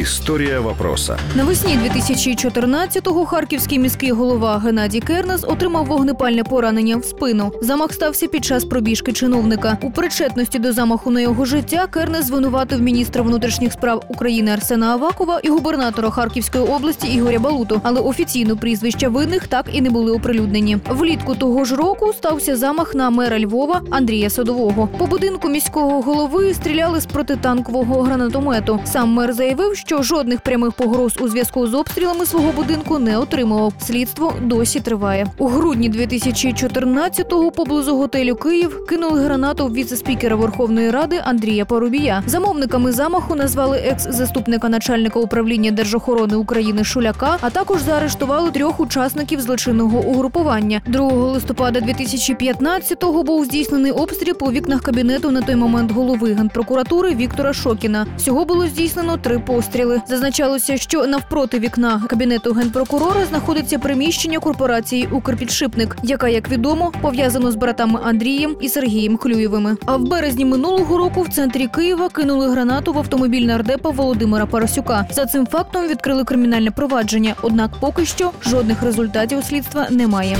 Історія вопроса. Навесні 2014-го харківський міський голова Геннадій Кернес отримав вогнепальне поранення в спину. Замах стався під час пробіжки чиновника. У причетності до замаху на його життя Кернес звинуватив міністра внутрішніх справ України Арсена Авакова і губернатора Харківської області Ігоря Балуту. Але офіційно прізвища винних так і не були оприлюднені. Влітку того ж року стався замах на мера Львова Андрія Садового. По будинку міського голови стріляли з протитанкового гранатомету. Сам мер заявив, що жодних прямих погроз у зв'язку з обстрілами свого будинку не отримував. Слідство досі триває. У грудні 2014-го поблизу готелю Київ кинули гранату в віце-спікера Верховної Ради Андрія Парубія. Замовниками замаху назвали екс-заступника начальника управління держохорони України Шуляка, а також заарештували трьох учасників злочинного угрупування. 2 листопада 2015-го був здійснений обстріл по вікнах кабінету на той момент голови генпрокуратури Віктора Шокіна. Всього було здійснено три постріли. Зазначалося, що навпроти вікна кабінету генпрокурора знаходиться приміщення корпорації Укрпідшипник, яка, як відомо, пов'язано з братами Андрієм і Сергієм Клюєвими. А в березні минулого року в центрі Києва кинули гранату в автомобіль нардепа Володимира Парасюка. За цим фактом відкрили кримінальне провадження. Однак поки що жодних результатів слідства немає.